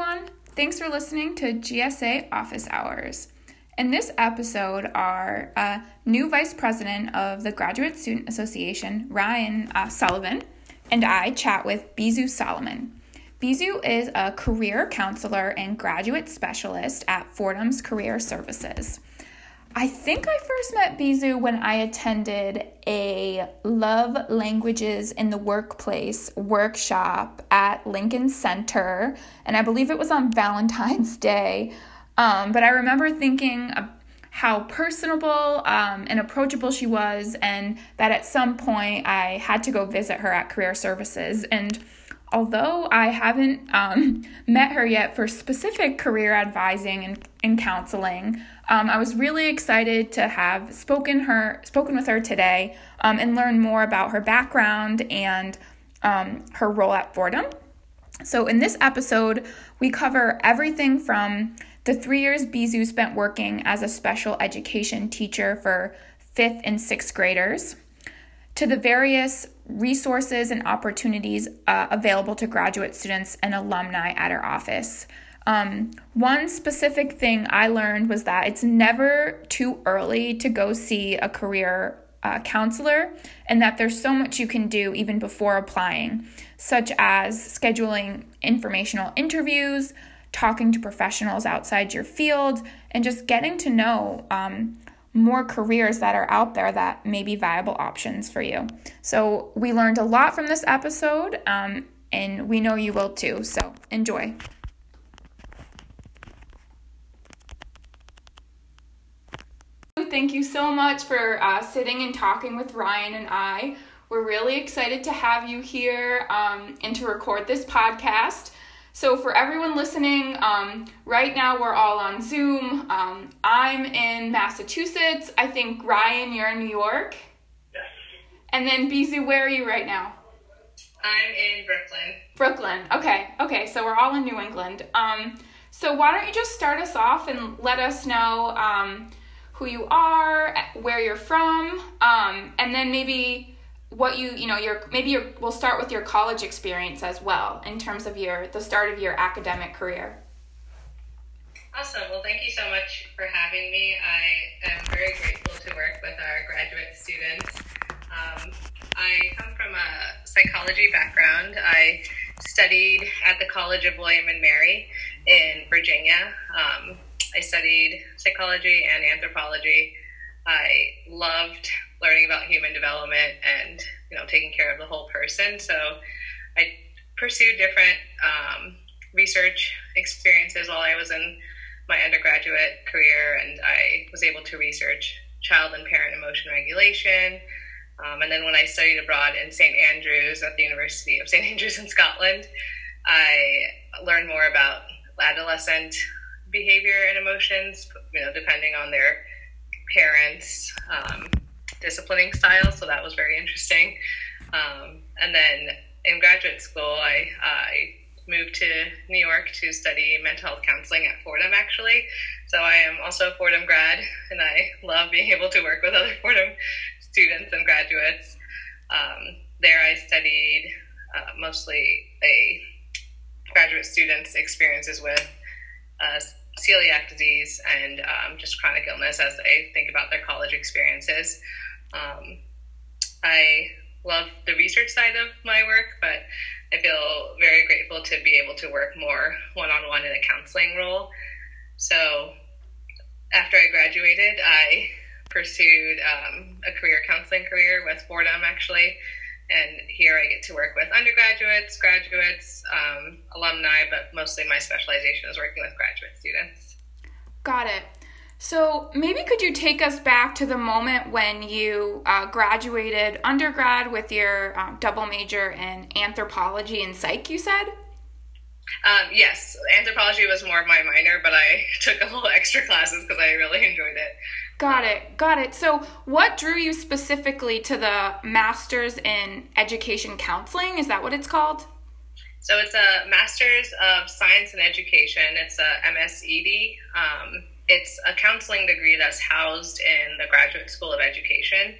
everyone. Thanks for listening to GSA Office Hours. In this episode, our uh, new Vice President of the Graduate Student Association, Ryan uh, Sullivan, and I chat with Bizu Solomon. Bizu is a career counselor and graduate specialist at Fordham's Career Services. I think I first met Bizu when I attended a Love Languages in the Workplace workshop at Lincoln Center, and I believe it was on Valentine's Day. Um, but I remember thinking how personable um, and approachable she was, and that at some point I had to go visit her at Career Services. And although I haven't um, met her yet for specific career advising and, and counseling, um, I was really excited to have spoken her spoken with her today um, and learn more about her background and um, her role at Fordham. So in this episode, we cover everything from the three years Bizu spent working as a special education teacher for fifth and sixth graders to the various resources and opportunities uh, available to graduate students and alumni at our office. Um, one specific thing I learned was that it's never too early to go see a career uh, counselor, and that there's so much you can do even before applying, such as scheduling informational interviews, talking to professionals outside your field, and just getting to know um, more careers that are out there that may be viable options for you. So, we learned a lot from this episode, um, and we know you will too. So, enjoy. Thank you so much for uh, sitting and talking with Ryan and I. We're really excited to have you here um, and to record this podcast. So, for everyone listening, um, right now we're all on Zoom. Um, I'm in Massachusetts. I think Ryan, you're in New York. Yes. And then Bizu, where are you right now? I'm in Brooklyn. Brooklyn. Okay. Okay. So we're all in New England. Um, so why don't you just start us off and let us know um, who you are, where you're from, um, and then maybe what you you know your maybe your we'll start with your college experience as well in terms of your the start of your academic career. Awesome. Well, thank you so much for having me. I am very grateful to work with our graduate students. Um, I come from a psychology background. I studied at the College of William and Mary in Virginia. Um, I studied psychology and anthropology. I loved learning about human development and you know taking care of the whole person. So I pursued different um, research experiences while I was in my undergraduate career, and I was able to research child and parent emotion regulation. Um, and then when I studied abroad in St. Andrews at the University of St. Andrews in Scotland, I learned more about adolescent behavior and emotions, you know, depending on their parents' um, disciplining style. So that was very interesting. Um, and then in graduate school, I, I moved to New York to study mental health counseling at Fordham, actually. So I am also a Fordham grad, and I love being able to work with other Fordham students and graduates. Um, there, I studied uh, mostly a graduate students' experiences with uh, celiac disease and um, just chronic illness as they think about their college experiences. Um, I love the research side of my work, but I feel very grateful to be able to work more one on one in a counseling role. So after I graduated, I pursued um, a career counseling career with Fordham actually and here I get to work with undergraduates, graduates, um, alumni, but mostly my specialization is working with graduate students. Got it. So maybe could you take us back to the moment when you uh, graduated undergrad with your um, double major in anthropology and psych? You said. Um, yes, anthropology was more of my minor, but I took a little extra classes because I really enjoyed it. Got it, got it. So, what drew you specifically to the Masters in Education Counseling? Is that what it's called? So, it's a Master's of Science in Education. It's a MSED. Um, it's a counseling degree that's housed in the Graduate School of Education.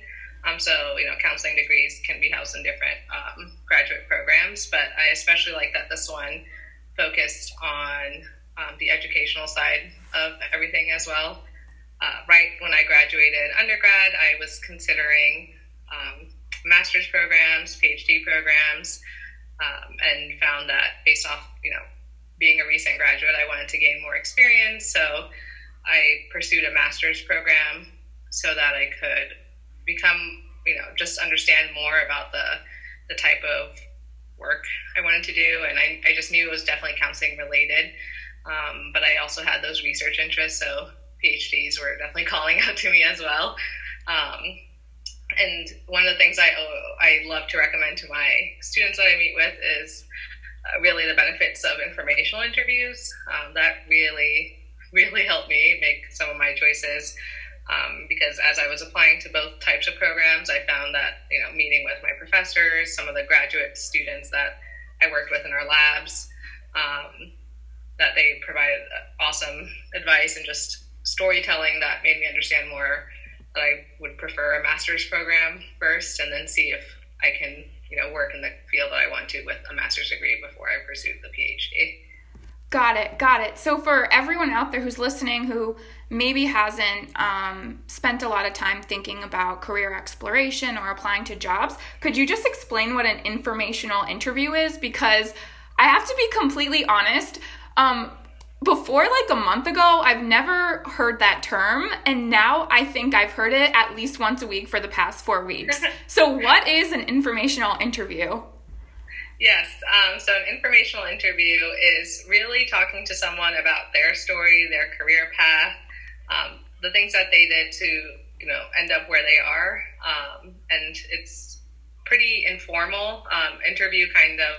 Um, so, you know, counseling degrees can be housed in different um, graduate programs, but I especially like that this one focused on um, the educational side of everything as well. Uh, right when I graduated undergrad, I was considering um, master's programs, PhD programs, um, and found that based off, you know, being a recent graduate, I wanted to gain more experience. So I pursued a master's program so that I could become, you know, just understand more about the the type of work I wanted to do, and I, I just knew it was definitely counseling related. Um, but I also had those research interests, so PhDs were definitely calling out to me as well. Um, and one of the things I I love to recommend to my students that I meet with is uh, really the benefits of informational interviews. Um, that really really helped me make some of my choices. Um, because as I was applying to both types of programs, I found that you know meeting with my professors, some of the graduate students that I worked with in our labs, um, that they provided awesome advice and just storytelling that made me understand more that I would prefer a master's program first, and then see if I can you know work in the field that I want to with a master's degree before I pursued the PhD. Got it, got it. So, for everyone out there who's listening who maybe hasn't um, spent a lot of time thinking about career exploration or applying to jobs, could you just explain what an informational interview is? Because I have to be completely honest. Um, before like a month ago, I've never heard that term, and now I think I've heard it at least once a week for the past four weeks. so, what is an informational interview? Yes. Um, so, an informational interview is really talking to someone about their story, their career path, um, the things that they did to, you know, end up where they are. Um, and it's pretty informal. Um, interview kind of,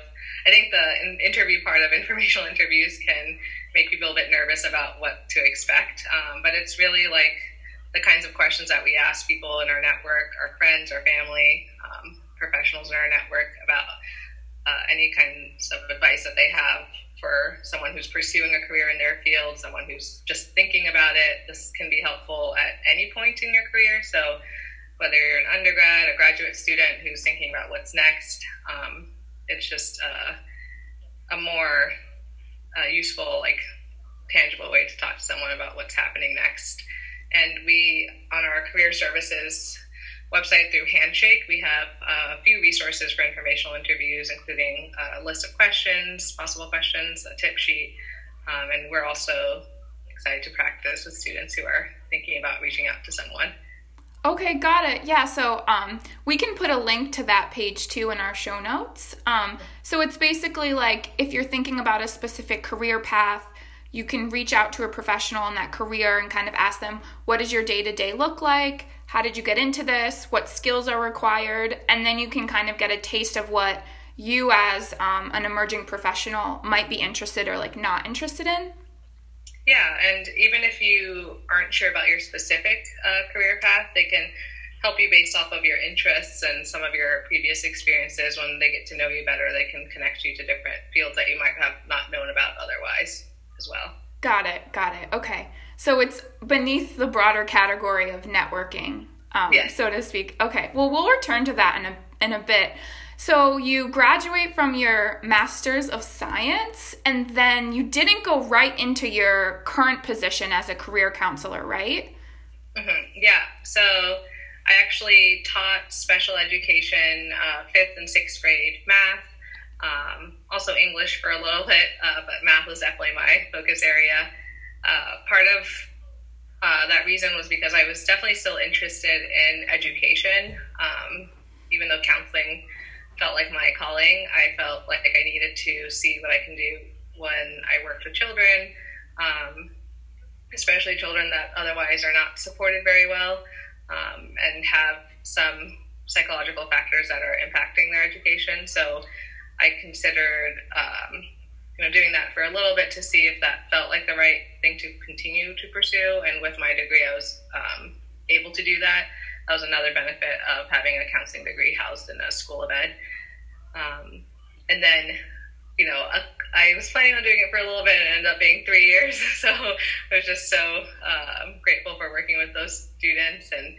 I think the interview part of informational interviews can make people a bit nervous about what to expect. Um, but it's really like the kinds of questions that we ask people in our network, our friends, our family, um, professionals in our network about uh, any kinds of advice that they have for someone who's pursuing a career in their field, someone who's just thinking about it. This can be helpful at any point in your career. So, whether you're an undergrad, a graduate student who's thinking about what's next, um, it's just uh, a more uh, useful, like tangible way to talk to someone about what's happening next. And we, on our career services website through Handshake, we have a few resources for informational interviews, including a list of questions, possible questions, a tip sheet, um, and we're also excited to practice with students who are thinking about reaching out to someone. Okay, got it. Yeah, so um, we can put a link to that page too in our show notes. Um, so it's basically like if you're thinking about a specific career path, you can reach out to a professional in that career and kind of ask them, what does your day to day look like? How did you get into this? What skills are required? And then you can kind of get a taste of what you, as um, an emerging professional, might be interested or like not interested in. Yeah, and even if you aren't sure about your specific uh, career path, they can help you based off of your interests and some of your previous experiences. When they get to know you better, they can connect you to different fields that you might have not known about otherwise as well. Got it. Got it. Okay. So it's beneath the broader category of networking, um, yes. so to speak. Okay. Well, we'll return to that in a in a bit. So you graduate from your master's of science, and then you didn't go right into your current position as a career counselor, right? Mm-hmm. Yeah. So I actually taught special education, uh, fifth and sixth grade math, um, also English for a little bit, uh, but math was definitely my focus area. Uh, part of uh, that reason was because I was definitely still interested in education. Um, even though counseling felt like my calling, I felt like I needed to see what I can do when I worked with children, um, especially children that otherwise are not supported very well um, and have some psychological factors that are impacting their education. So I considered um, doing that for a little bit to see if that felt like the right thing to continue to pursue. And with my degree, I was um, able to do that. That was another benefit of having a counseling degree housed in a school of ed. Um, and then, you know, I was planning on doing it for a little bit and it ended up being three years. So I was just so um, grateful for working with those students. And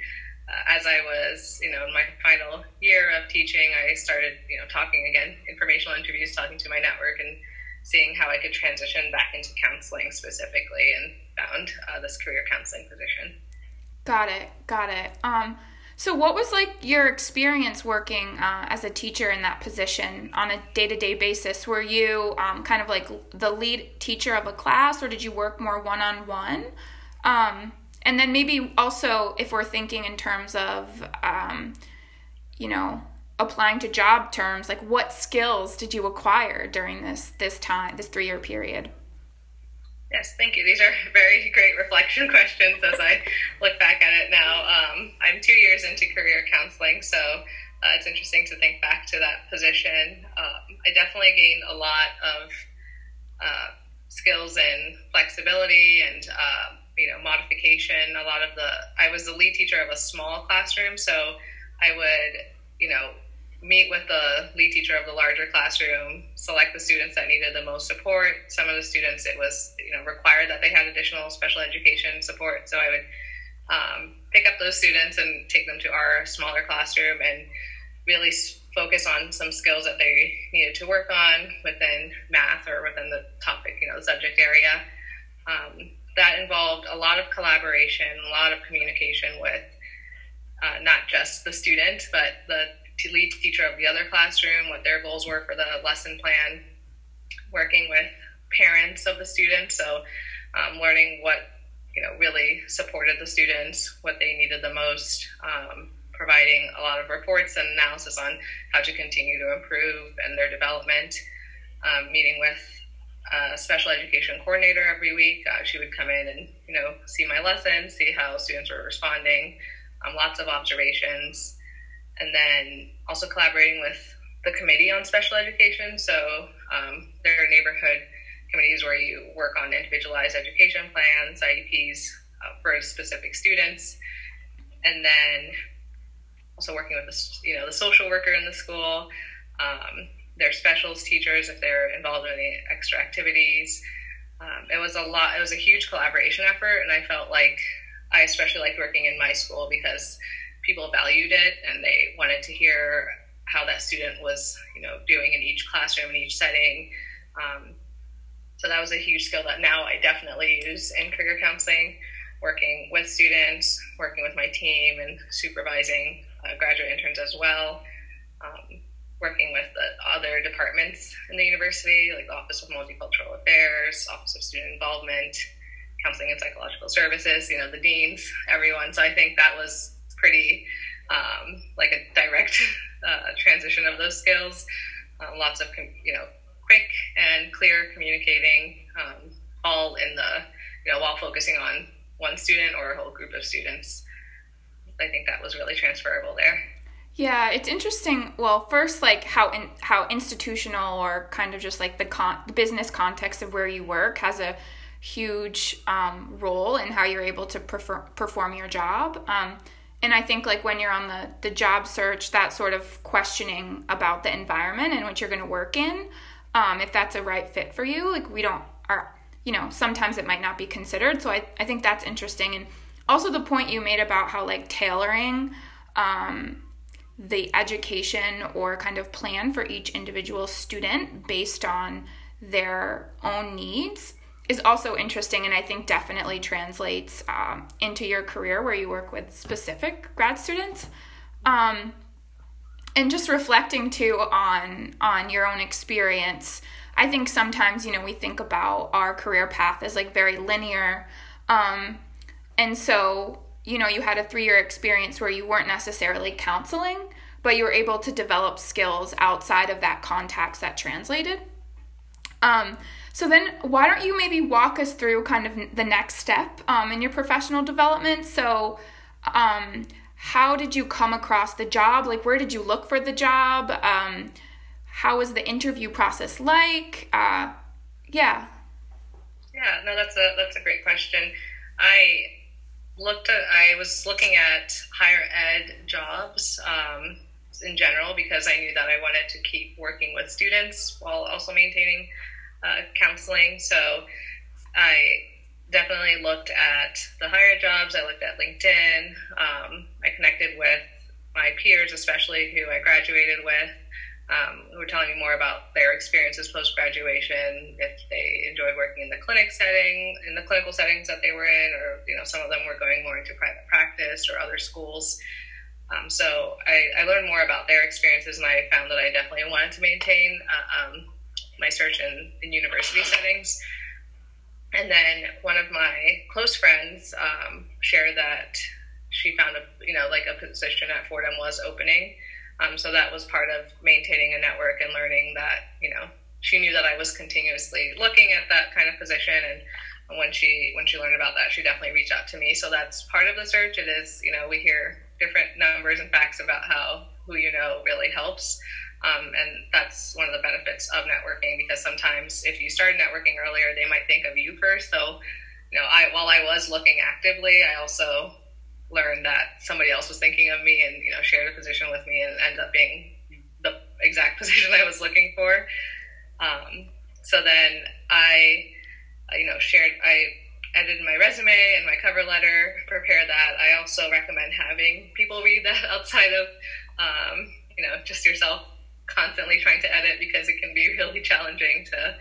uh, as I was, you know, in my final year of teaching, I started, you know, talking again, informational interviews, talking to my network and seeing how I could transition back into counseling specifically and found uh, this career counseling position. Got it. Got it. Um, so, what was like your experience working uh, as a teacher in that position on a day to day basis? Were you um, kind of like the lead teacher of a class, or did you work more one on one? And then maybe also, if we're thinking in terms of, um, you know, applying to job terms, like what skills did you acquire during this this time, this three year period? Yes, thank you. These are very great reflection questions as I look back at it now. Um, I'm two years into career counseling, so uh, it's interesting to think back to that position. Um, I definitely gained a lot of uh, skills in flexibility and uh, you know modification. A lot of the I was the lead teacher of a small classroom, so I would you know meet with the lead teacher of the larger classroom, select the students that needed the most support. Some of the students, it was you know required that they had additional special education support. So I would um, pick up those students and take them to our smaller classroom and really focus on some skills that they needed to work on within math or within the topic, you know, the subject area. Um, that involved a lot of collaboration, a lot of communication with uh, not just the student, but the lead teacher of the other classroom, what their goals were for the lesson plan, working with parents of the students, so um, learning what you know really supported the students, what they needed the most, um, providing a lot of reports and analysis on how to continue to improve and their development. Um, meeting with a special education coordinator every week. Uh, she would come in and you know see my lessons, see how students were responding, um, lots of observations and then also collaborating with the committee on special education. So um, there are neighborhood committees where you work on individualized education plans, IEPs uh, for specific students, and then also working with the you know the social worker in the school, um, their specials teachers if they're involved in any extra activities. Um, it was a lot. It was a huge collaboration effort, and I felt like I especially liked working in my school because people valued it and they wanted to hear how that student was, you know, doing in each classroom in each setting. Um, so that was a huge skill that now I definitely use in career counseling, working with students, working with my team, and supervising uh, graduate interns as well. Um, working with the other departments in the university, like the Office of Multicultural Affairs, Office of Student Involvement, Counseling and Psychological Services, you know, the deans, everyone. So I think that was pretty um, like a direct uh, transition of those skills. Uh, lots of you know quick and clear communicating, um, all in the you know while focusing on one student or a whole group of students. I think that was really transferable there. Yeah, it's interesting. Well, first, like how in, how institutional or kind of just like the con- the business context of where you work has a huge um, role in how you're able to perform perform your job. Um, and I think like when you're on the the job search, that sort of questioning about the environment in which you're going to work in, um, if that's a right fit for you, like we don't are you know sometimes it might not be considered. So I I think that's interesting, and also the point you made about how like tailoring. Um, the education or kind of plan for each individual student based on their own needs is also interesting and I think definitely translates um, into your career where you work with specific grad students. Um, and just reflecting too on on your own experience, I think sometimes you know we think about our career path as like very linear, um, and so you know you had a three year experience where you weren't necessarily counseling, but you were able to develop skills outside of that context that translated. Um, so then, why don't you maybe walk us through kind of the next step um, in your professional development? So, um, how did you come across the job? Like, where did you look for the job? Um, how was the interview process like? Uh, yeah. Yeah, no, that's a that's a great question. I looked at I was looking at higher ed jobs um, in general because I knew that I wanted to keep working with students while also maintaining uh, counseling. So I definitely looked at the higher jobs. I looked at LinkedIn. Um, I connected with my peers, especially who I graduated with, um, who were telling me more about their experiences post graduation, if they enjoyed working in the clinic setting, in the clinical settings that they were in, or you know, some of them were going more into private practice or other schools. Um, so I, I, learned more about their experiences, and I found that I definitely wanted to maintain uh, um, my search in, in university settings. And then one of my close friends um, shared that she found a you know like a position at Fordham was opening. Um, so that was part of maintaining a network and learning that you know she knew that I was continuously looking at that kind of position and when she when she learned about that she definitely reached out to me so that's part of the search it is you know we hear different numbers and facts about how who you know really helps um, and that's one of the benefits of networking because sometimes if you started networking earlier they might think of you first so you know i while i was looking actively i also learned that somebody else was thinking of me and you know shared a position with me and ended up being the exact position I was looking for. Um, so then I, you know, shared I edited my resume and my cover letter, prepared that. I also recommend having people read that outside of, um, you know, just yourself constantly trying to edit because it can be really challenging to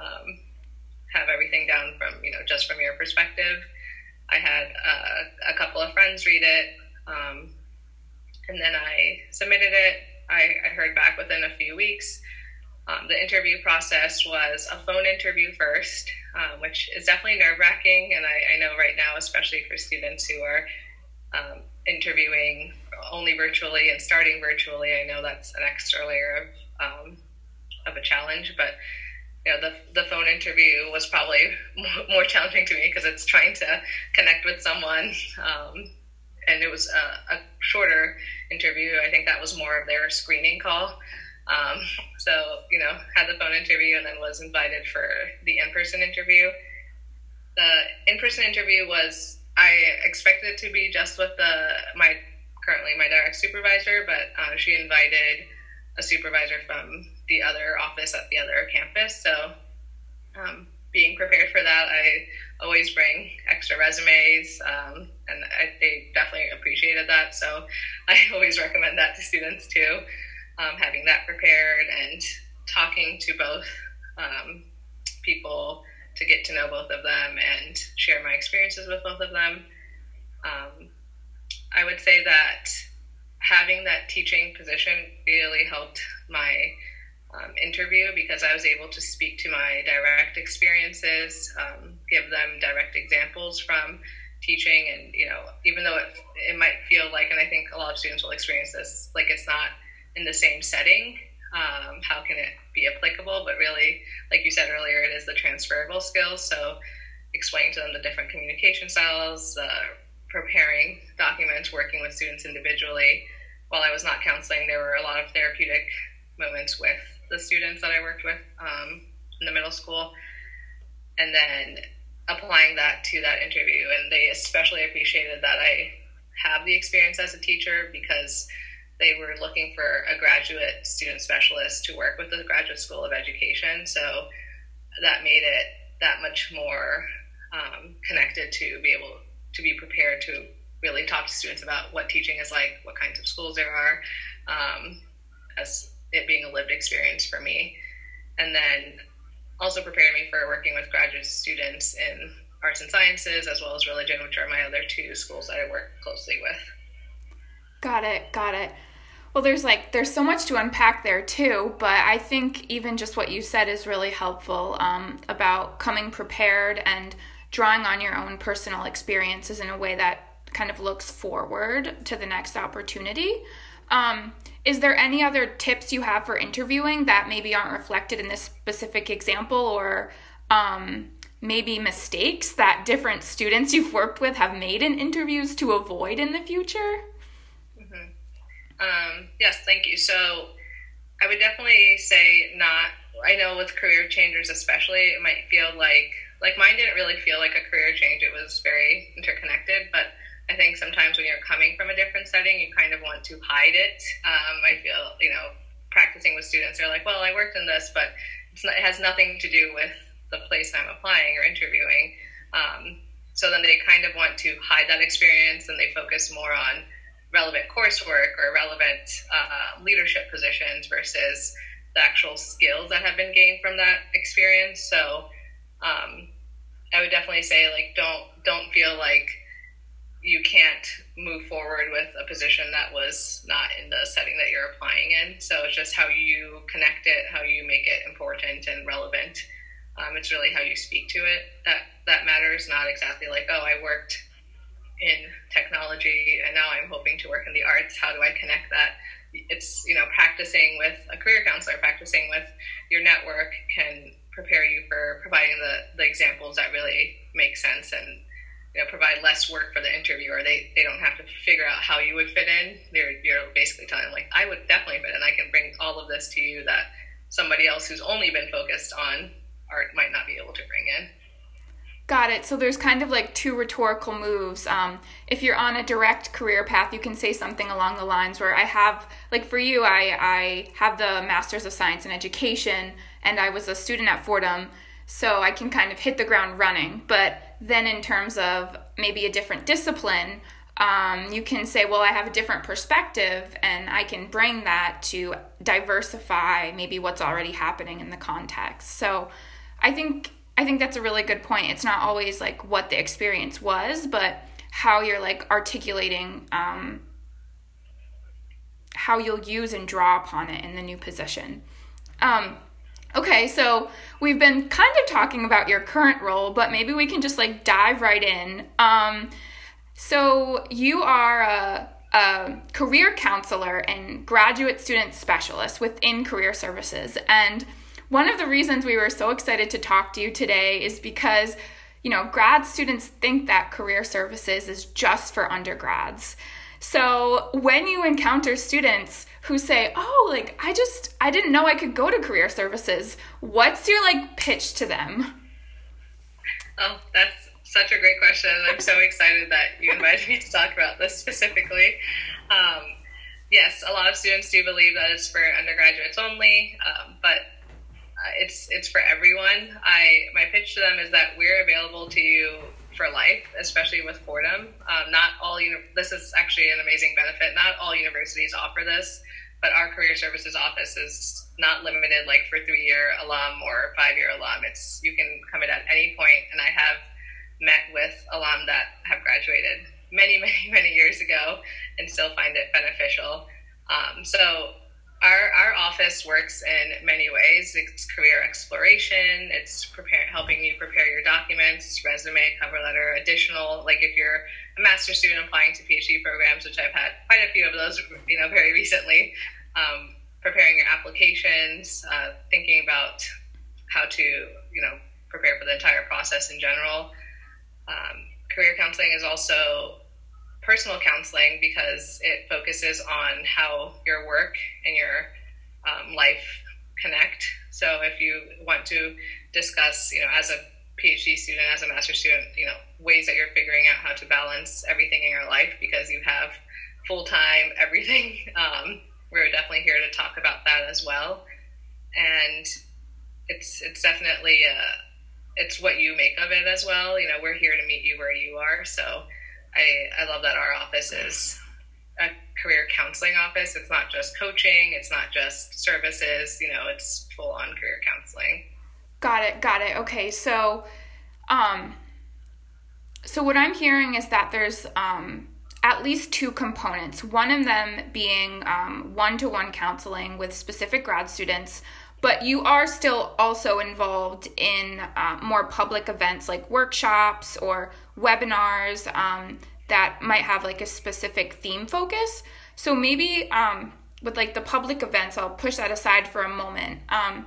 um, have everything down from you know just from your perspective. I had uh, a couple of friends read it, um, and then I submitted it. I, I, heard back within a few weeks. Um, the interview process was a phone interview first, um, which is definitely nerve wracking. And I, I, know right now, especially for students who are um, interviewing only virtually and starting virtually, I know that's an extra layer of, um, of a challenge. But you know, the, the phone interview was probably more challenging to me because it's trying to connect with someone. Um, and it was a, a, shorter interview. I think that was more of their screening call. Um, so, you know, had the phone interview and then was invited for the in person interview. The in person interview was, I expected it to be just with the, my, my direct supervisor, but uh, she invited a supervisor from the other office at the other campus. So, um, being prepared for that, I always bring extra resumes, um, and I, they definitely appreciated that. So, I always recommend that to students too, um, having that prepared and talking to both um, people to get to know both of them and share my experiences with both of them. Um, I would say that having that teaching position really helped my um, interview because I was able to speak to my direct experiences, um, give them direct examples from teaching, and you know, even though it it might feel like, and I think a lot of students will experience this, like it's not in the same setting. Um, how can it be applicable? But really, like you said earlier, it is the transferable skills. So, explaining to them the different communication styles, uh, preparing documents, working with students individually. While I was not counseling, there were a lot of therapeutic moments with the students that I worked with um, in the middle school, and then applying that to that interview. And they especially appreciated that I have the experience as a teacher because they were looking for a graduate student specialist to work with the Graduate School of Education. So that made it that much more um, connected to be able to be prepared to really talk to students about what teaching is like, what kinds of schools there are, um, as it being a lived experience for me. And then also prepared me for working with graduate students in arts and sciences as well as religion, which are my other two schools that I work closely with. Got it, got it. Well, there's like there's so much to unpack there too, but I think even just what you said is really helpful um, about coming prepared and drawing on your own personal experiences in a way that kind of looks forward to the next opportunity. Um, is there any other tips you have for interviewing that maybe aren't reflected in this specific example or um, maybe mistakes that different students you've worked with have made in interviews to avoid in the future? Mm-hmm. Um, yes, thank you. So I would definitely say not. I know with career changers, especially, it might feel like like mine didn't really feel like a career change. It was very interconnected, but I think sometimes when you're coming from a different setting, you kind of want to hide it. Um, I feel, you know, practicing with students, they're like, well, I worked in this, but not, it has nothing to do with the place I'm applying or interviewing. Um, so then they kind of want to hide that experience and they focus more on relevant coursework or relevant uh, leadership positions versus the actual skills that have been gained from that experience. So um, I would definitely say like don't don't feel like you can't move forward with a position that was not in the setting that you're applying in. So it's just how you connect it, how you make it important and relevant. Um, it's really how you speak to it that that matters. Not exactly like oh I worked in technology and now I'm hoping to work in the arts. How do I connect that? It's you know practicing with a career counselor, practicing with your network can prepare you for providing the, the examples that really make sense and you know, provide less work for the interviewer. They they don't have to figure out how you would fit in. They're, you're basically telling them like, I would definitely fit in. I can bring all of this to you that somebody else who's only been focused on art might not be able to bring in. Got it. So there's kind of like two rhetorical moves. Um, if you're on a direct career path, you can say something along the lines where I have, like for you, I, I have the Master's of Science in Education and I was a student at Fordham, so I can kind of hit the ground running. But then in terms of maybe a different discipline, um, you can say, well, I have a different perspective and I can bring that to diversify maybe what's already happening in the context. So I think I think that's a really good point. It's not always like what the experience was, but how you're like articulating um, how you'll use and draw upon it in the new position. Um, okay, so we've been kind of talking about your current role, but maybe we can just like dive right in. Um, so you are a, a career counselor and graduate student specialist within career services, and one of the reasons we were so excited to talk to you today is because, you know, grad students think that career services is just for undergrads. So when you encounter students who say, "Oh, like I just I didn't know I could go to career services." What's your like pitch to them? Oh, that's such a great question. I'm so excited that you invited me to talk about this specifically. Um, yes, a lot of students do believe that it's for undergraduates only, um, but uh, it's it's for everyone. I my pitch to them is that we're available to you for life, especially with Fordham. Um, not all uni- this is actually an amazing benefit. Not all universities offer this, but our career services office is not limited like for three year alum or five year alum. It's you can come in at any point, and I have met with alum that have graduated many many many years ago and still find it beneficial. Um, so our, our office works in many ways. It's career exploration. It's prepare, helping you prepare your documents, resume, cover letter, additional, like if you're a master's student applying to PhD programs, which I've had quite a few of those, you know, very recently, um, preparing your applications, uh, thinking about how to, you know, prepare for the entire process in general. Um, career counseling is also personal counseling because it focuses on how your work and your um, life connect. So if you want to discuss, you know, as a PhD student, as a master student, you know, ways that you're figuring out how to balance everything in your life because you have full time everything. Um, we're definitely here to talk about that as well. And it's it's definitely uh, it's what you make of it as well. You know, we're here to meet you where you are. So I, I love that our office is a career counseling office. It's not just coaching, it's not just services, you know, it's full on career counseling. Got it, got it. Okay, so um so what I'm hearing is that there's um at least two components. One of them being um, one to one counseling with specific grad students, but you are still also involved in uh, more public events like workshops or webinars um, that might have like a specific theme focus. So maybe um, with like the public events, I'll push that aside for a moment. Um,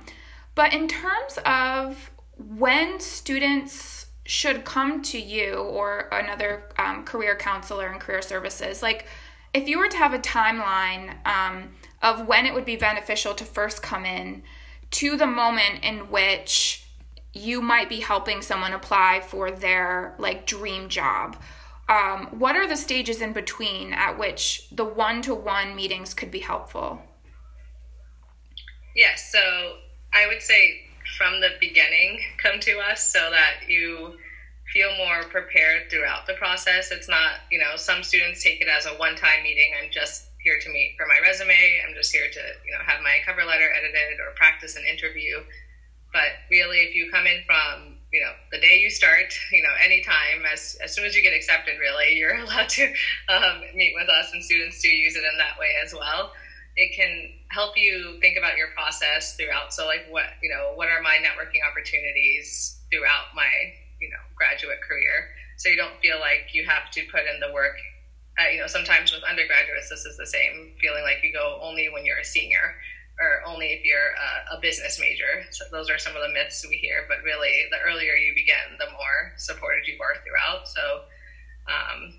but in terms of when students should come to you or another um, career counselor in career services, like if you were to have a timeline um, of when it would be beneficial to first come in to the moment in which you might be helping someone apply for their like dream job um, what are the stages in between at which the one-to-one meetings could be helpful yes yeah, so i would say from the beginning come to us so that you feel more prepared throughout the process. It's not, you know, some students take it as a one time meeting. I'm just here to meet for my resume. I'm just here to, you know, have my cover letter edited or practice an interview. But really, if you come in from, you know, the day you start, you know, anytime, as, as soon as you get accepted, really, you're allowed to um, meet with us, and students do use it in that way as well. It can help you think about your process throughout. So, like, what, you know, what are my networking opportunities throughout my you know graduate career so you don't feel like you have to put in the work uh, you know sometimes with undergraduates this is the same feeling like you go only when you're a senior or only if you're a, business major. So those are some of the myths we hear but really the earlier you begin the more supported you are throughout. So um,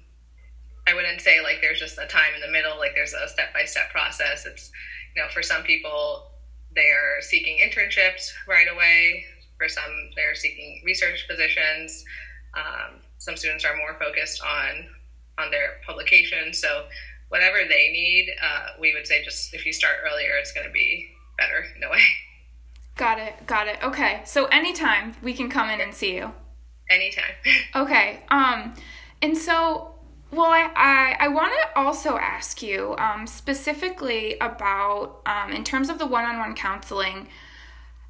i wouldn't say like there's just a time in the middle like there's a step-by-step process. It's you know for some people they are seeking internships right away. For some, they're seeking research positions. Um, some students are more focused on on their publication. So whatever they need, uh, we would say just if you start earlier, it's going to be better in a way. Got it. Got it. Okay. So anytime we can come in and see you. Anytime. okay. Um, and so well, I, I, I want to also ask you um, specifically about, um, in terms of the one on one counseling,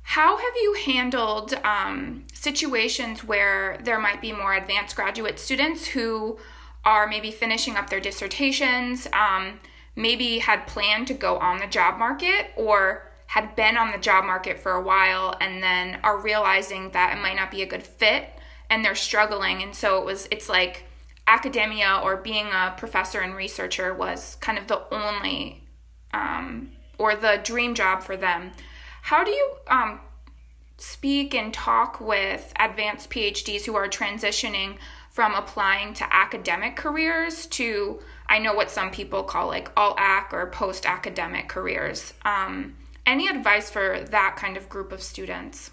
how have you handled um, situations where there might be more advanced graduate students who are maybe finishing up their dissertations, um, maybe had planned to go on the job market or had been on the job market for a while and then are realizing that it might not be a good fit and they're struggling. And so it was it's like academia or being a professor and researcher was kind of the only um, or the dream job for them. How do you um, speak and talk with advanced PhDs who are transitioning from applying to academic careers to, I know what some people call like alt-ac or post academic careers? Um, any advice for that kind of group of students?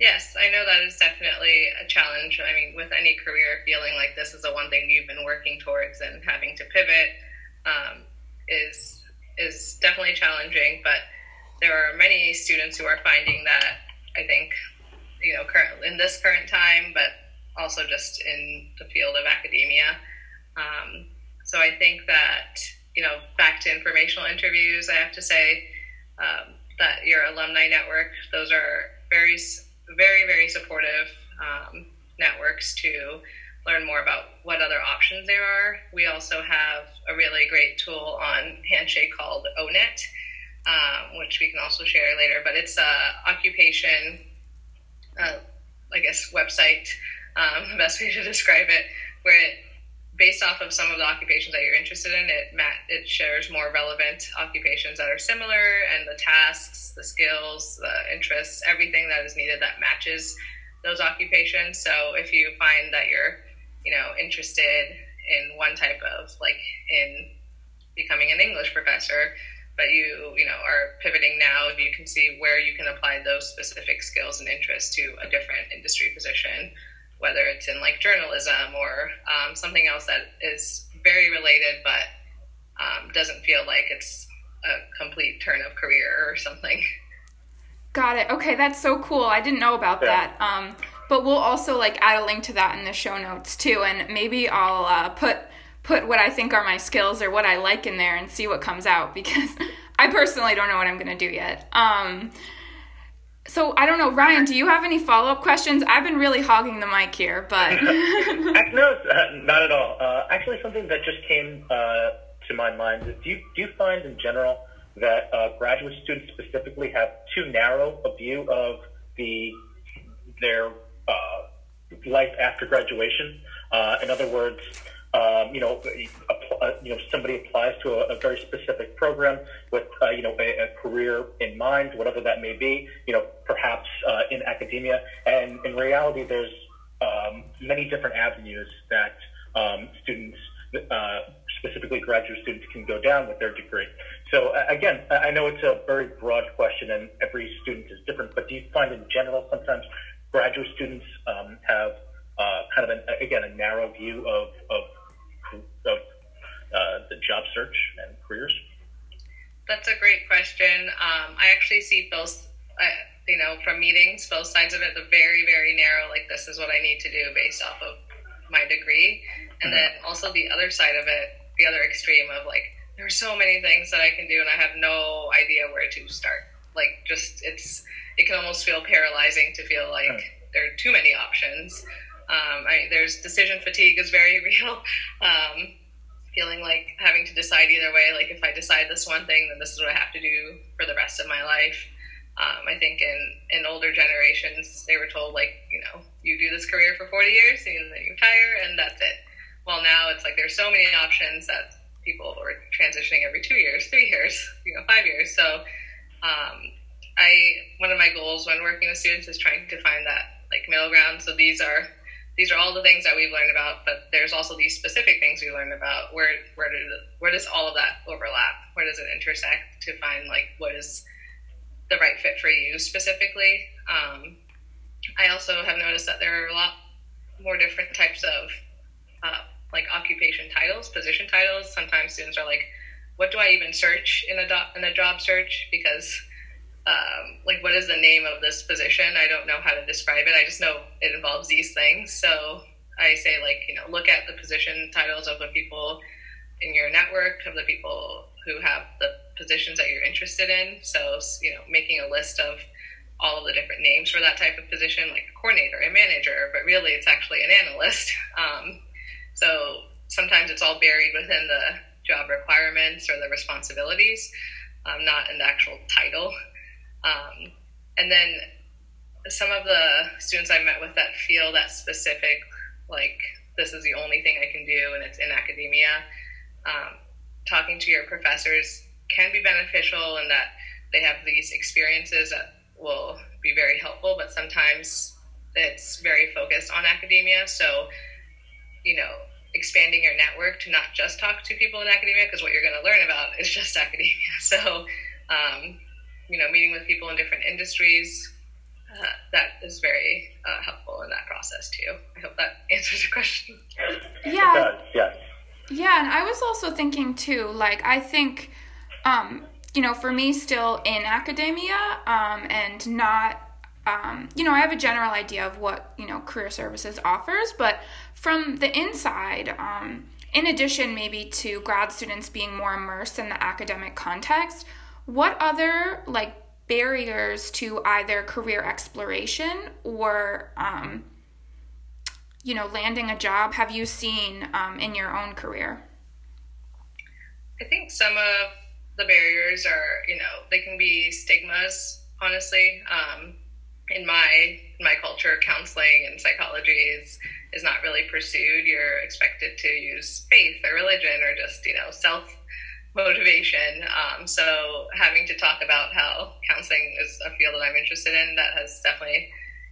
Yes, I know that is definitely a challenge. I mean, with any career, feeling like this is the one thing you've been working towards and having to pivot um, is is definitely challenging. But there are many students who are finding that I think you know in this current time, but also just in the field of academia. Um, so I think that you know back to informational interviews, I have to say um, that your alumni network; those are very very very supportive um, networks to learn more about what other options there are. We also have a really great tool on Handshake called ONET um, which we can also share later. But it's a occupation, uh, I guess, website, um, the best way to describe it, where it, based off of some of the occupations that you're interested in, it it shares more relevant occupations that are similar and the tasks, the skills, the interests, everything that is needed that matches those occupations. So if you find that you're, you know, interested in one type of like in becoming an English professor, but you you know are pivoting now you can see where you can apply those specific skills and interests to a different industry position whether it's in like journalism or um, something else that is very related but um, doesn't feel like it's a complete turn of career or something got it okay that's so cool i didn't know about yeah. that um, but we'll also like add a link to that in the show notes too and maybe i'll uh, put put what I think are my skills or what I like in there and see what comes out because I personally don't know what I'm going to do yet. Um, so I don't know, Ryan. Do you have any follow up questions? I've been really hogging the mic here, but no, uh, not at all. Uh, actually, something that just came uh, to my mind is: do you do you find in general that uh, graduate students specifically have too narrow a view of the their uh, life after graduation? Uh, in other words, um, you know, you know, somebody applies to a, a very specific program with, uh, you know, a, a, career in mind, whatever that may be, you know, perhaps uh, in academia. And in reality, there's um, many different avenues that um, students, uh, specifically graduate students, can go down with their degree. So again, I know it's a very broad question, and every student is different. But do you find, in general, sometimes graduate students um, have uh, kind of, an, again, a narrow view of of uh, the job search and careers? That's a great question. Um, I actually see both. I you know, from meetings, both sides of it, the very, very narrow, like this is what I need to do based off of my degree. And then also the other side of it, the other extreme of like, there are so many things that I can do and I have no idea where to start. Like just it's it can almost feel paralyzing to feel like right. there are too many options. Um, I, there's decision fatigue is very real. Um, feeling like having to decide either way. Like if I decide this one thing, then this is what I have to do for the rest of my life. Um, I think in, in older generations, they were told like, you know, you do this career for 40 years and then you retire and that's it. Well, now it's like there's so many options that people are transitioning every two years, three years, you know, five years. So, um, I one of my goals when working with students is trying to find that like middle ground. So these are these are all the things that we've learned about, but there's also these specific things we learned about. Where where where does all of that overlap? Where does it intersect to find like what is the right fit for you specifically? Um, I also have noticed that there are a lot more different types of uh, like occupation titles, position titles. Sometimes students are like, "What do I even search in a do- in a job search?" Because um, like what is the name of this position? I don't know how to describe it. I just know it involves these things. So I say like you know look at the position titles of the people in your network of the people who have the positions that you're interested in. So you know making a list of all of the different names for that type of position, like a coordinator, a manager, but really it's actually an analyst. Um, so sometimes it's all buried within the job requirements or the responsibilities, um, not in the actual title. Um, and then some of the students I met with that feel that specific, like this is the only thing I can do, and it's in academia. Um, talking to your professors can be beneficial, and that they have these experiences that will be very helpful. But sometimes it's very focused on academia, so you know expanding your network to not just talk to people in academia because what you're going to learn about is just academia. So um, you know, meeting with people in different industries. Uh, that is very uh, helpful in that process too. I hope that answers your question. Yeah. Yeah. Yeah, and I was also thinking too, like I think, um, you know, for me, still in academia, um, and not. Um, you know, I have a general idea of what you know career services offers, but from the inside, um, in addition, maybe to grad students being more immersed in the academic context, what other like barriers to either career exploration or um, you know landing a job have you seen um, in your own career? I think some of the barriers are you know they can be stigmas honestly. Um, in my in my culture counseling and psychology is is not really pursued. You're expected to use faith or religion or just you know self motivation. Um, so having to talk about how counseling is a field that I'm interested in, that has definitely,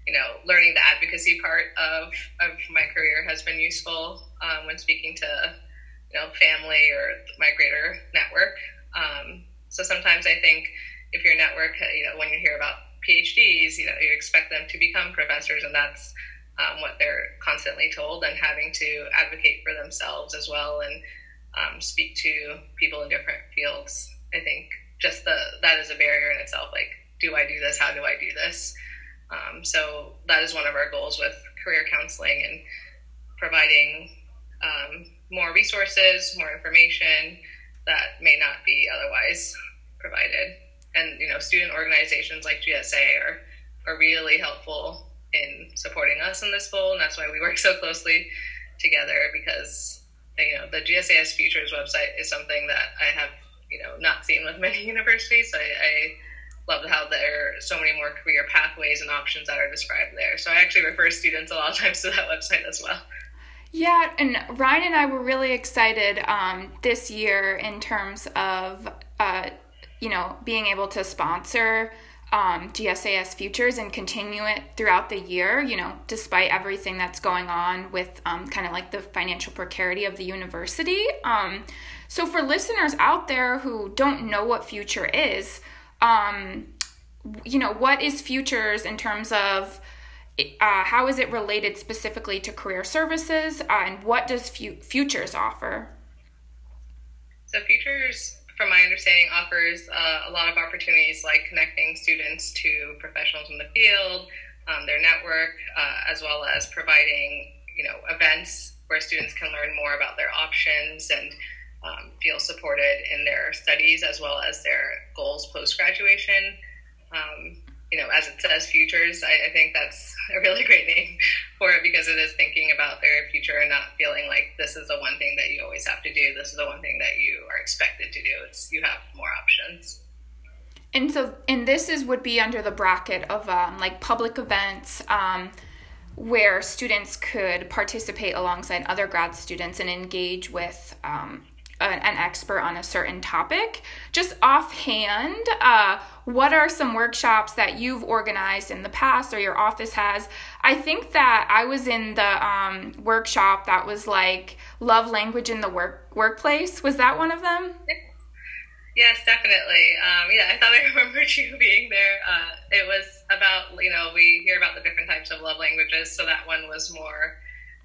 you know, learning the advocacy part of, of my career has been useful um, when speaking to, you know, family or my greater network. Um, so sometimes I think if your network, you know, when you hear about PhDs, you know, you expect them to become professors and that's um, what they're constantly told and having to advocate for themselves as well and um, speak to people in different fields. I think just the that is a barrier in itself. Like, do I do this? How do I do this? Um, so that is one of our goals with career counseling and providing um, more resources, more information that may not be otherwise provided. And you know, student organizations like GSA are are really helpful in supporting us in this goal, and that's why we work so closely together because you know, the GSAS Futures website is something that I have, you know, not seen with many universities. So I, I love how there are so many more career pathways and options that are described there. So I actually refer students a lot of times to that website as well. Yeah, and Ryan and I were really excited um, this year in terms of, uh, you know, being able to sponsor um, GSAS futures and continue it throughout the year, you know, despite everything that's going on with um, kind of like the financial precarity of the university. Um, so, for listeners out there who don't know what future is, um, you know, what is futures in terms of uh, how is it related specifically to career services uh, and what does futures offer? So, futures from my understanding, offers uh, a lot of opportunities like connecting students to professionals in the field, um, their network, uh, as well as providing you know events where students can learn more about their options and um, feel supported in their studies as well as their goals post graduation. Um, you know, as it says, futures. I, I, think that's a really great name for it because it is thinking about their future and not feeling like this is the one thing that you always have to do. This is the one thing that you are expected to do. It's you have more options. And so, and this is would be under the bracket of um, like public events. Um, where students could participate alongside other grad students and engage with um, an, expert on a certain topic. Just offhand, uh, what are some workshops that you've organized in the past or your office has? I think that I was in the um, workshop that was like love language in the work workplace. Was that one of them? Yes, definitely. Um, yeah, I thought I remembered you being there. Uh, it was about, you know, we hear about the different types of love languages. So that one was more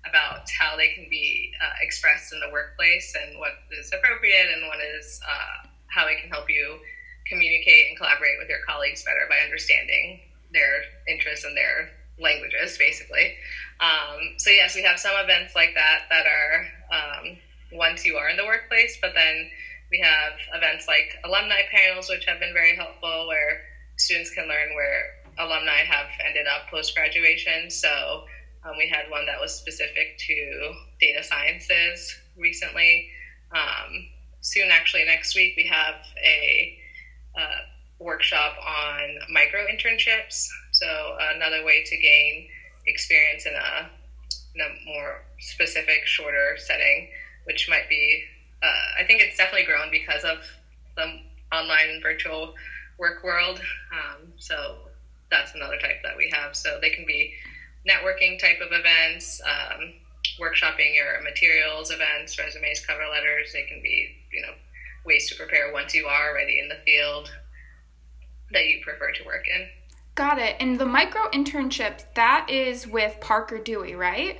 about how they can be uh, expressed in the workplace and what is appropriate and what is uh, how it can help you communicate and collaborate with your colleagues better by understanding their interests and their languages, basically. Um, so yes, we have some events like that that are um, once you are in the workplace, but then we have events like alumni panels, which have been very helpful, where students can learn where alumni have ended up post graduation. So um, we had one that was specific to data sciences recently. Um, soon, actually, next week, we have a uh, workshop on micro internships. So, another way to gain experience in a, in a more specific, shorter setting, which might be, uh, I think it's definitely grown because of the online virtual work world. Um, so, that's another type that we have. So, they can be networking type of events, um, workshopping your materials, events, resumes, cover letters. They can be, you know, ways to prepare once you are already in the field that you prefer to work in. Got it. And the micro internship, that is with Parker Dewey, right?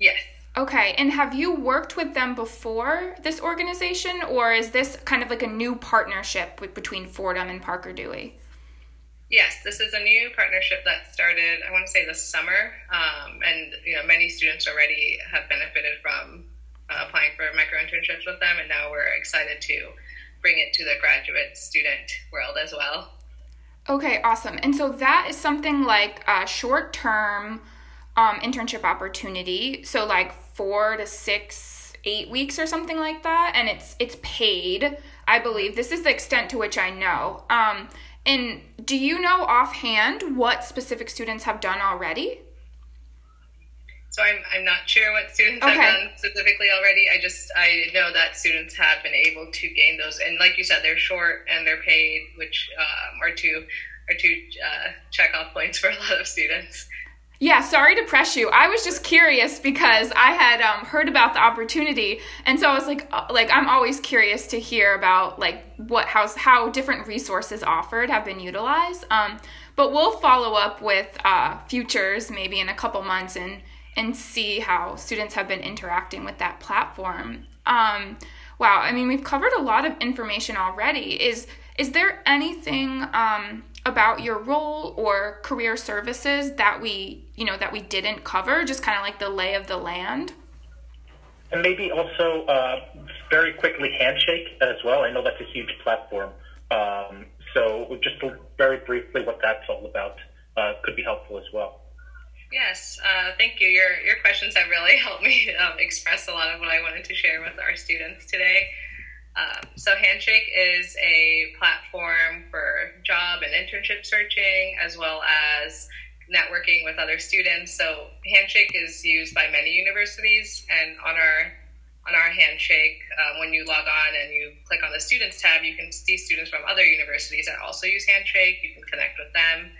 Yes. Okay. And have you worked with them before this organization, or is this kind of like a new partnership with, between Fordham and Parker Dewey? Yes, this is a new partnership that started, I want to say this summer. Um, and, you know, many students already have benefited from uh, applying for micro internships with them. And now we're excited to bring it to the graduate student world as well. Okay, awesome. And so that is something like a short term um, internship opportunity. So, like four to six, eight weeks or something like that. And it's, it's paid, I believe. This is the extent to which I know. Um, and do you know offhand what specific students have done already? So I'm, I'm not sure what students okay. have done specifically already. I just I know that students have been able to gain those, and like you said, they're short and they're paid, which um, are two are two uh, check off points for a lot of students. Yeah, sorry to press you. I was just curious because I had um, heard about the opportunity, and so I was like, uh, like I'm always curious to hear about like what how how different resources offered have been utilized. Um, but we'll follow up with uh, futures maybe in a couple months and and see how students have been interacting with that platform. Um, wow, I mean we've covered a lot of information already. Is is there anything um, about your role or career services that we you know that we didn't cover just kind of like the lay of the land and maybe also uh, very quickly handshake as well i know that's a huge platform um, so just very briefly what that's all about uh, could be helpful as well yes uh, thank you your, your questions have really helped me um, express a lot of what i wanted to share with our students today um, so Handshake is a platform for job and internship searching, as well as networking with other students. So Handshake is used by many universities, and on our on our Handshake, um, when you log on and you click on the Students tab, you can see students from other universities that also use Handshake. You can connect with them,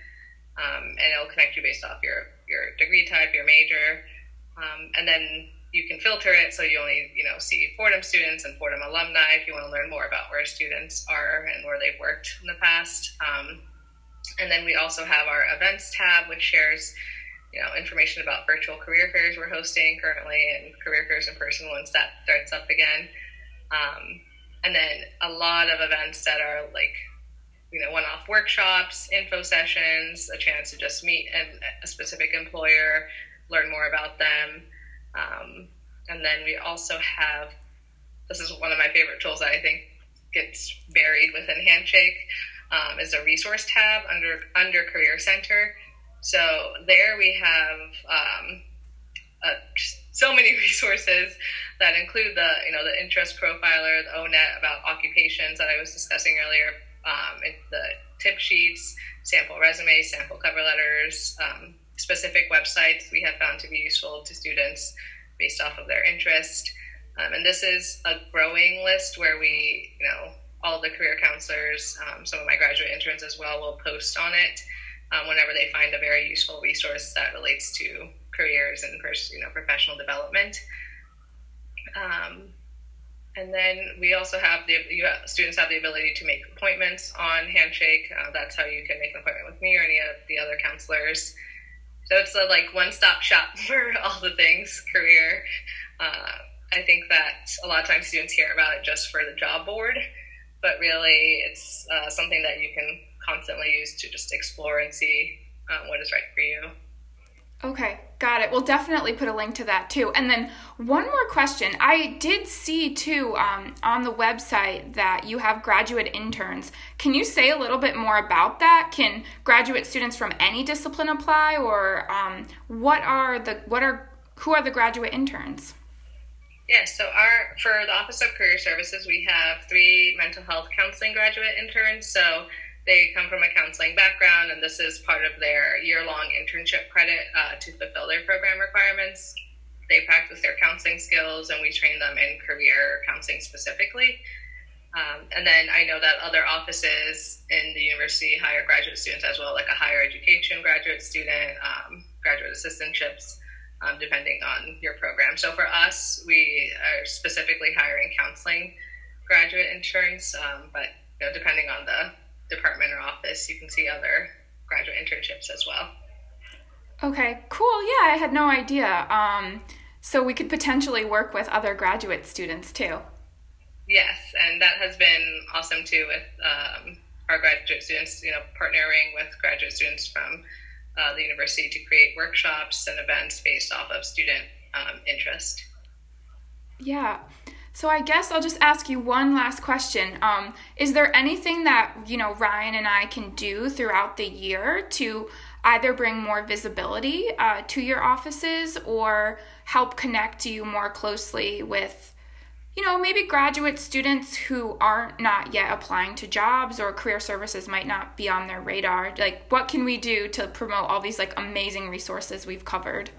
um, and it'll connect you based off your your degree type, your major, um, and then you can filter it so you only you know see Fordham students and Fordham alumni if you want to learn more about where students are and where they've worked in the past. Um, and then we also have our events tab, which shares you know information about virtual career fairs we're hosting currently and career fairs in person once that starts up again. Um, and then a lot of events that are like you know one-off workshops info sessions a chance to just meet a specific employer learn more about them. Um, and then we also have this is one of my favorite tools that i think gets buried within handshake um, is a resource tab under under career center. So there we have um, so many resources that include the you know the interest profiler, the ONET about occupations that I was discussing earlier, um, the tip sheets, sample resumes, sample cover letters, um, specific websites we have found to be useful to students based off of their interest. Um, and this is a growing list where we, you know, all the career counselors, um, some of my graduate interns as well, will post on it um, whenever they find a very useful resource that relates to careers and you know professional development. Um, and then we also have the have, students have the ability to make appointments on Handshake. Uh, that's how you can make an appointment with me or any of the other counselors. So it's a like one stop shop for all the things career. Uh, I think that a lot of times students hear about it just for the job board, but really it's uh, something that you can constantly use to just explore and see um, what is right for you. Okay, got it. We'll definitely put a link to that too. And then one more question. I did see too um, on the website that you have graduate interns. Can you say a little bit more about that? Can graduate students from any discipline apply, or um, what are the what are who are the graduate interns? Yes, yeah, so our for the Office of Career Services, we have three mental health counseling graduate interns. So they come from a counseling background, and this is part of their year long internship credit uh, to fulfill their program requirements. They practice their counseling skills, and we train them in career counseling specifically. Um, and then I know that other offices in the university hire graduate students as well, like a higher education graduate student, um, graduate assistantships, um, depending on your program. So for us, we are specifically hiring counseling graduate interns, um, but you know, depending on the department or office, you can see other graduate internships as well. Okay, cool. Yeah, I had no idea. Um, so we could potentially work with other graduate students too. Yes, and that has been awesome too with um, our graduate students, you know, partnering with graduate students from uh, the university to create workshops and events based off of student um, interest. Yeah. So I guess I'll just ask you one last question. Um, is there anything that you know Ryan and I can do throughout the year to either bring more visibility uh, to your offices or help connect you more closely with, you know, maybe graduate students who aren't not yet applying to jobs or career services might not be on their radar? Like, what can we do to promote all these like amazing resources we've covered?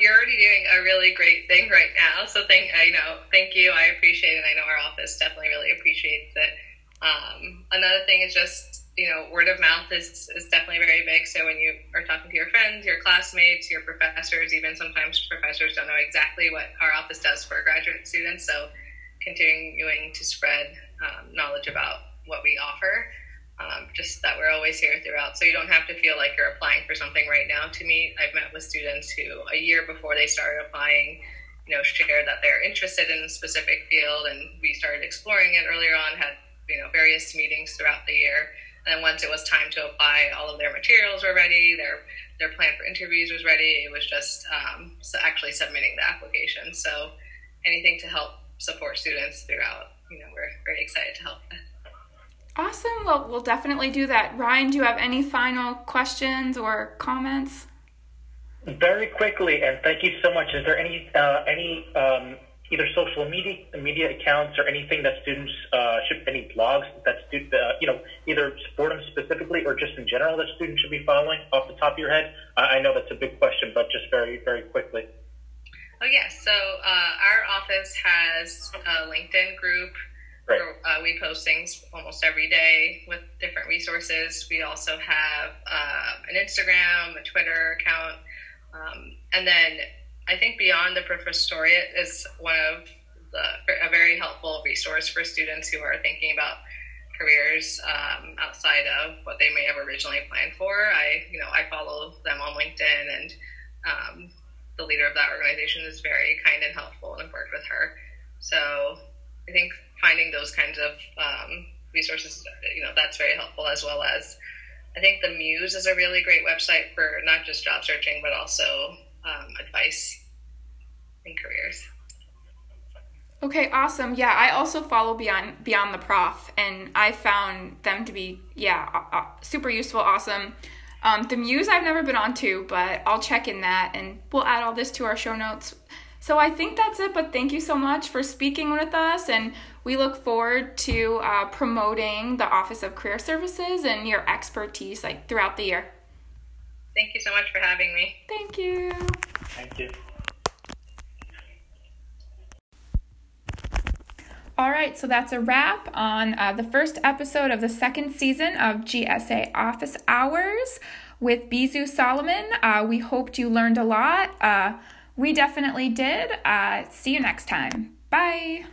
You're already doing a really great thing right now. So thank you know, thank you. I appreciate it. I know our office definitely really appreciates it. Um, another thing is just you know, word of mouth is is definitely very big. So when you are talking to your friends, your classmates, your professors, even sometimes professors don't know exactly what our office does for graduate students. So continuing to spread um, knowledge about what we offer um, just that we're always here throughout. So you don't have to feel like you're applying for something right now to me, I've met with students who, a year before they started applying, you know, shared that they're interested in a specific field, and we started exploring it earlier on. Had you know various meetings throughout the year, and then once it was time to apply, all of their materials were ready. Their their plan for interviews was ready. It was just um, actually submitting the application. So anything to help support students throughout, you know, we're very excited to help. Awesome. Well, we'll definitely do that. Ryan, do you have any final questions or comments? Very quickly, and thank you so much. Is there any uh, any um, either social media media accounts or anything that students uh, should any blogs that student uh, you know either Fordham specifically or just in general that students should be following off the top of your head? I know that's a big question, but just very very quickly. Oh yes, so uh, our office has a LinkedIn group Right. Uh, we post things almost every day with different resources. We also have uh, an Instagram, a Twitter account, um, and then I think Beyond the Professoriate is one of the a very helpful resource for students who are thinking about careers um, outside of what they may have originally planned for. I you know I follow them on LinkedIn, and um, the leader of that organization is very kind and helpful, and I've worked with her. So I think finding those kinds of um, resources, you know, that's very helpful as well as I think the Muse is a really great website for not just job searching, but also um, advice in careers. Okay, awesome. Yeah, I also follow Beyond Beyond the Prof, and I found them to be yeah uh, super useful, awesome. Um, the Muse I've never been on to, but I'll check in that, and we'll add all this to our show notes. So I think that's it. But thank you so much for speaking with us, and we look forward to uh, promoting the Office of Career Services and your expertise like throughout the year. Thank you so much for having me. Thank you. Thank you. All right, so that's a wrap on uh, the first episode of the second season of GSA Office Hours with Bizu Solomon. Uh, we hoped you learned a lot. Uh, we definitely did. Uh, see you next time. Bye.